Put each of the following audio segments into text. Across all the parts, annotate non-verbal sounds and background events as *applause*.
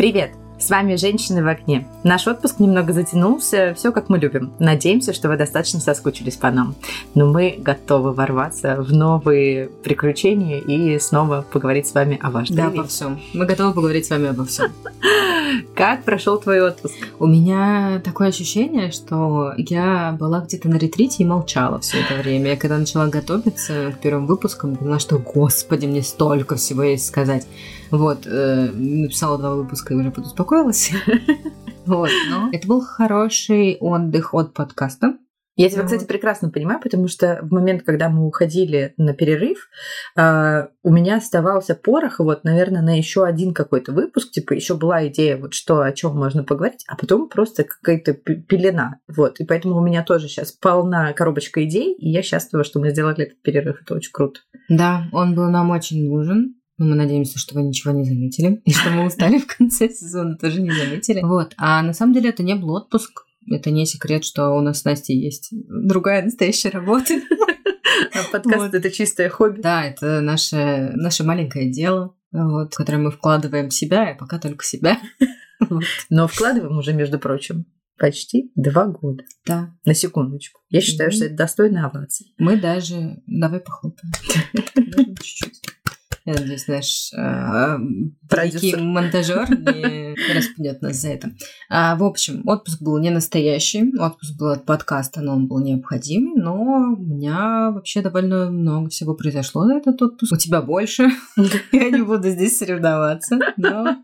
Привет! С вами «Женщины в окне». Наш отпуск немного затянулся, все как мы любим. Надеемся, что вы достаточно соскучились по нам. Но мы готовы ворваться в новые приключения и снова поговорить с вами о важном. Да, обо всем. Мы готовы поговорить с вами обо всем. *laughs* Как прошел твой отпуск? У меня такое ощущение, что я была где-то на ретрите и молчала все это время. Я когда начала готовиться к первым выпускам, поняла, что, господи, мне столько всего есть сказать. Вот, э, написала два выпуска и уже подуспокоилась. *laughs* Вот, но это был хороший отдых от подкаста. Я тебя, кстати, прекрасно понимаю, потому что в момент, когда мы уходили на перерыв, э, у меня оставался порох, вот, наверное, на еще один какой-то выпуск, типа, еще была идея, вот что, о чем можно поговорить, а потом просто какая-то пелена, вот, и поэтому у меня тоже сейчас полна коробочка идей, и я счастлива, что мы сделали этот перерыв, это очень круто. Да, он был нам очень нужен, но мы надеемся, что вы ничего не заметили. И что мы устали в конце сезона, тоже не заметили. Вот. А на самом деле это не был отпуск. Это не секрет, что у нас с Настей есть другая настоящая работа. *laughs* А подкаст это чистое хобби. Да, это наше, наше маленькое дело, вот, в которое мы вкладываем себя, и пока только себя. *laughs* Но вкладываем уже, между прочим, почти два года. Да. На секундочку. Я считаю, что это достойная овация. Мы даже... Давай похлопаем. *laughs* Чуть-чуть. Я надеюсь, наш продюсер монтажер не *laughs* распнет нас за это. А, в общем, отпуск был не настоящий, отпуск был от подкаста, но он был необходимый, но у меня вообще довольно много всего произошло на этот отпуск. У тебя больше. *laughs* Я не буду здесь соревноваться, но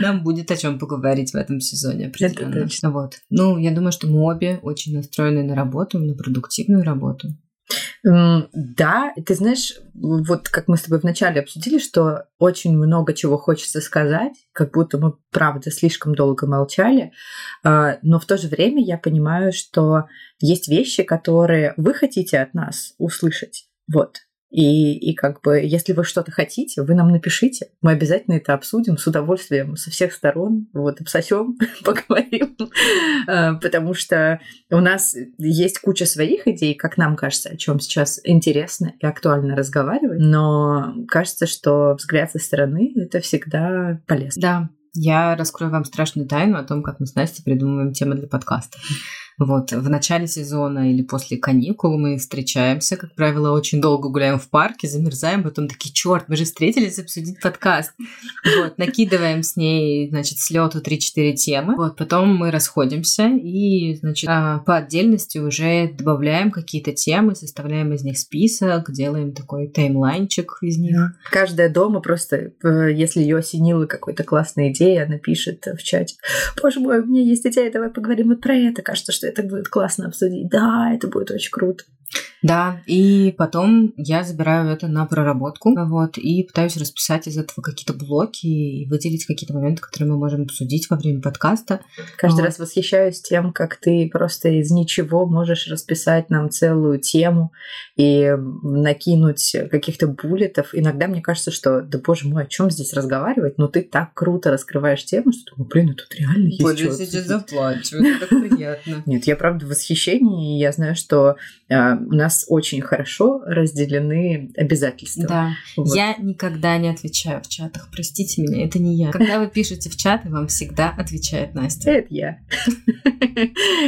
нам будет о чем поговорить в этом сезоне определенно. Вот. Ну, я думаю, что мы обе очень настроены на работу, на продуктивную работу. Да, ты знаешь, вот как мы с тобой вначале обсудили, что очень много чего хочется сказать, как будто мы, правда, слишком долго молчали, а, но в то же время я понимаю, что есть вещи, которые вы хотите от нас услышать. Вот. И, и как бы, если вы что-то хотите, вы нам напишите. Мы обязательно это обсудим с удовольствием со всех сторон. Вот, обсосем, *laughs* поговорим. А, потому что у нас есть куча своих идей, как нам кажется, о чем сейчас интересно и актуально разговаривать. Но кажется, что взгляд со стороны это всегда полезно. Да, я раскрою вам страшную тайну о том, как мы с Настей придумываем темы для подкаста. Вот, в начале сезона или после каникул мы встречаемся, как правило, очень долго гуляем в парке, замерзаем, потом такие, черт, мы же встретились обсудить подкаст. Вот, накидываем с ней, значит, с лету 3-4 темы. Вот, потом мы расходимся и, значит, а, по отдельности уже добавляем какие-то темы, составляем из них список, делаем такой таймлайнчик из них. Каждая дома просто, э, если ее осенила какой-то классной идеей, она пишет в чате, боже мой, у меня есть идея, давай поговорим вот про это. Кажется, что это будет классно обсудить. Да, это будет очень круто. Да, и потом я забираю это на проработку, вот, и пытаюсь расписать из этого какие-то блоки и выделить какие-то моменты, которые мы можем обсудить во время подкаста. Каждый вот. раз восхищаюсь тем, как ты просто из ничего можешь расписать нам целую тему и накинуть каких-то буллетов. Иногда мне кажется, что, да боже мой, о чем здесь разговаривать? Но ты так круто раскрываешь тему, что думаю, блин, ну тут реально есть Боже, я сейчас заплачу, это так приятно. *laughs* Нет, я правда в восхищении, и я знаю, что а, у нас очень хорошо разделены обязательства. Да. Вот. Я никогда не отвечаю в чатах. Простите меня, это не я. Когда вы пишете в чаты, вам всегда отвечает Настя. Это я.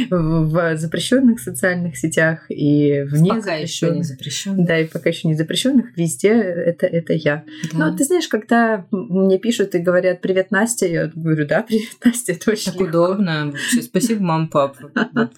В запрещенных социальных сетях и вне Пока еще не запрещенных. Да, и пока еще не запрещенных, везде это, это я. Но ты знаешь, когда мне пишут и говорят «Привет, Настя», я говорю «Да, привет, *laughs* Настя», это очень Так удобно. Вообще, спасибо, мам, папа. *laughs*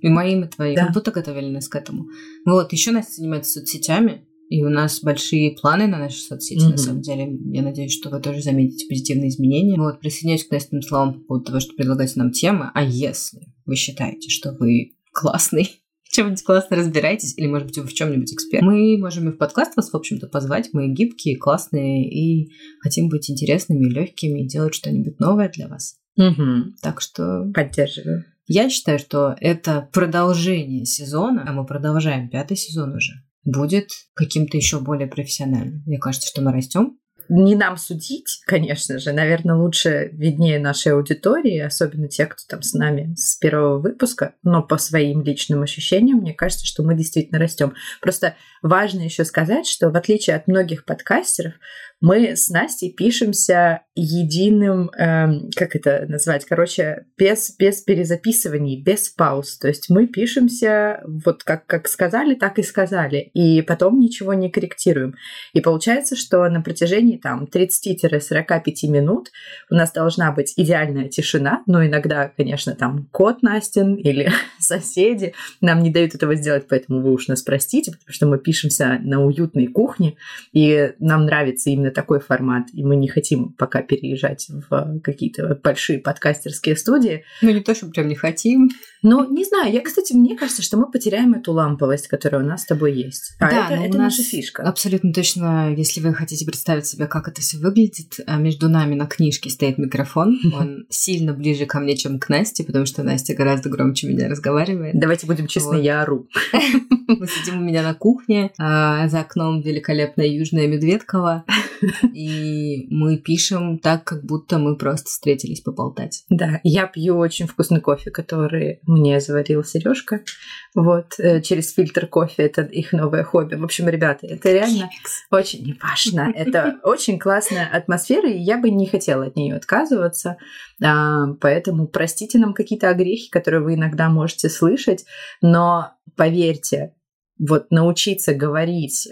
И моим, и твоим. Да. Будто готовили нас к этому. Вот, еще Настя занимается соцсетями, и у нас большие планы на наши соцсети, mm-hmm. на самом деле. Я надеюсь, что вы тоже заметите позитивные изменения. Вот, присоединяюсь к Настиным словам по поводу того, что предлагаете нам темы. А если вы считаете, что вы классный, *laughs* чем-нибудь классно разбираетесь, или, может быть, вы в чем-нибудь эксперт, мы можем и в подкаст вас, в общем-то, позвать. Мы гибкие, классные и хотим быть интересными, легкими и делать что-нибудь новое для вас. Угу. Так что... Поддерживаю. Я считаю, что это продолжение сезона, а мы продолжаем пятый сезон уже, будет каким-то еще более профессиональным. Мне кажется, что мы растем. Не нам судить, конечно же. Наверное, лучше виднее нашей аудитории, особенно те, кто там с нами с первого выпуска. Но по своим личным ощущениям, мне кажется, что мы действительно растем. Просто важно еще сказать, что в отличие от многих подкастеров, Мы с Настей пишемся единым, эм, как это назвать, короче, без, без перезаписываний, без пауз. То есть мы пишемся вот как, как сказали, так и сказали, и потом ничего не корректируем. И получается, что на протяжении там 30-45 минут у нас должна быть идеальная тишина, но иногда, конечно, там кот Настин или *laughs* соседи нам не дают этого сделать, поэтому вы уж нас простите, потому что мы пишемся на уютной кухне, и нам нравится именно такой формат, и мы не хотим пока переезжать в какие-то большие подкастерские студии. Ну, не то, что прям не хотим. Ну, не знаю. Я, кстати, мне кажется, что мы потеряем эту ламповость, которая у нас с тобой есть. А да, это, это наша фишка. Абсолютно точно. Если вы хотите представить себе, как это все выглядит, а между нами на книжке стоит микрофон. *laughs* Он сильно ближе ко мне, чем к Насте, потому что Настя гораздо громче меня разговаривает. Давайте будем честны, вот. я ору. *laughs* *laughs* Мы сидим у меня на кухне, а за окном великолепная южная Медведкова, *laughs* и мы пишем так, как будто мы просто встретились поболтать. Да, я пью очень вкусный кофе, который мне заварил Сережка. Вот, э, через фильтр кофе это их новое хобби. В общем, ребята, это реально очень важно. *laughs* Это очень классная атмосфера, и я бы не хотела от нее отказываться. А, поэтому простите нам какие-то огрехи, которые вы иногда можете слышать, но поверьте, вот научиться говорить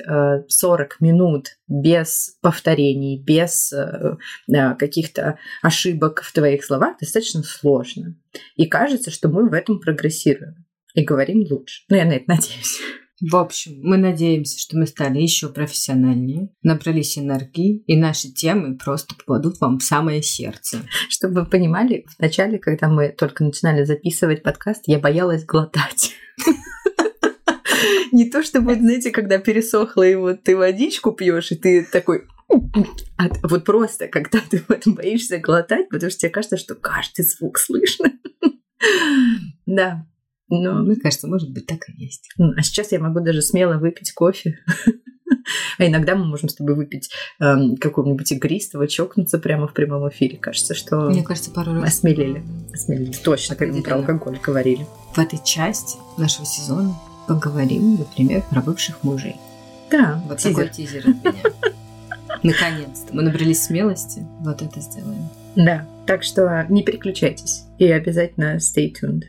40 э, минут без повторений, без э, каких-то ошибок в твоих словах достаточно сложно. И кажется, что мы в этом прогрессируем и говорим лучше. Ну, я на это надеюсь. В общем, мы надеемся, что мы стали еще профессиональнее, набрались энергии, и наши темы просто попадут вам в самое сердце. Чтобы вы понимали, в начале, когда мы только начинали записывать подкаст, я боялась глотать. *laughs* Не то чтобы, знаете, когда пересохло, и вот ты водичку пьешь, и ты такой а вот просто, когда ты в этом боишься глотать, потому что тебе кажется, что каждый звук слышно. *laughs* Да. Но... Мне кажется, может быть, так и есть. А сейчас я могу даже смело выпить кофе. *laughs* А иногда мы можем с тобой выпить эм, какого-нибудь игристого, чокнуться прямо в прямом эфире. Кажется, что... Мне кажется, пару раз. Осмелели. Осмелели. Точно, как мы про алкоголь говорили. В этой части нашего сезона поговорим, например, про бывших мужей. Да, вот тизер. такой тизер от меня. *laughs* Наконец-то. Мы набрались смелости. Вот это сделаем. Да. Так что не переключайтесь. И обязательно stay tuned.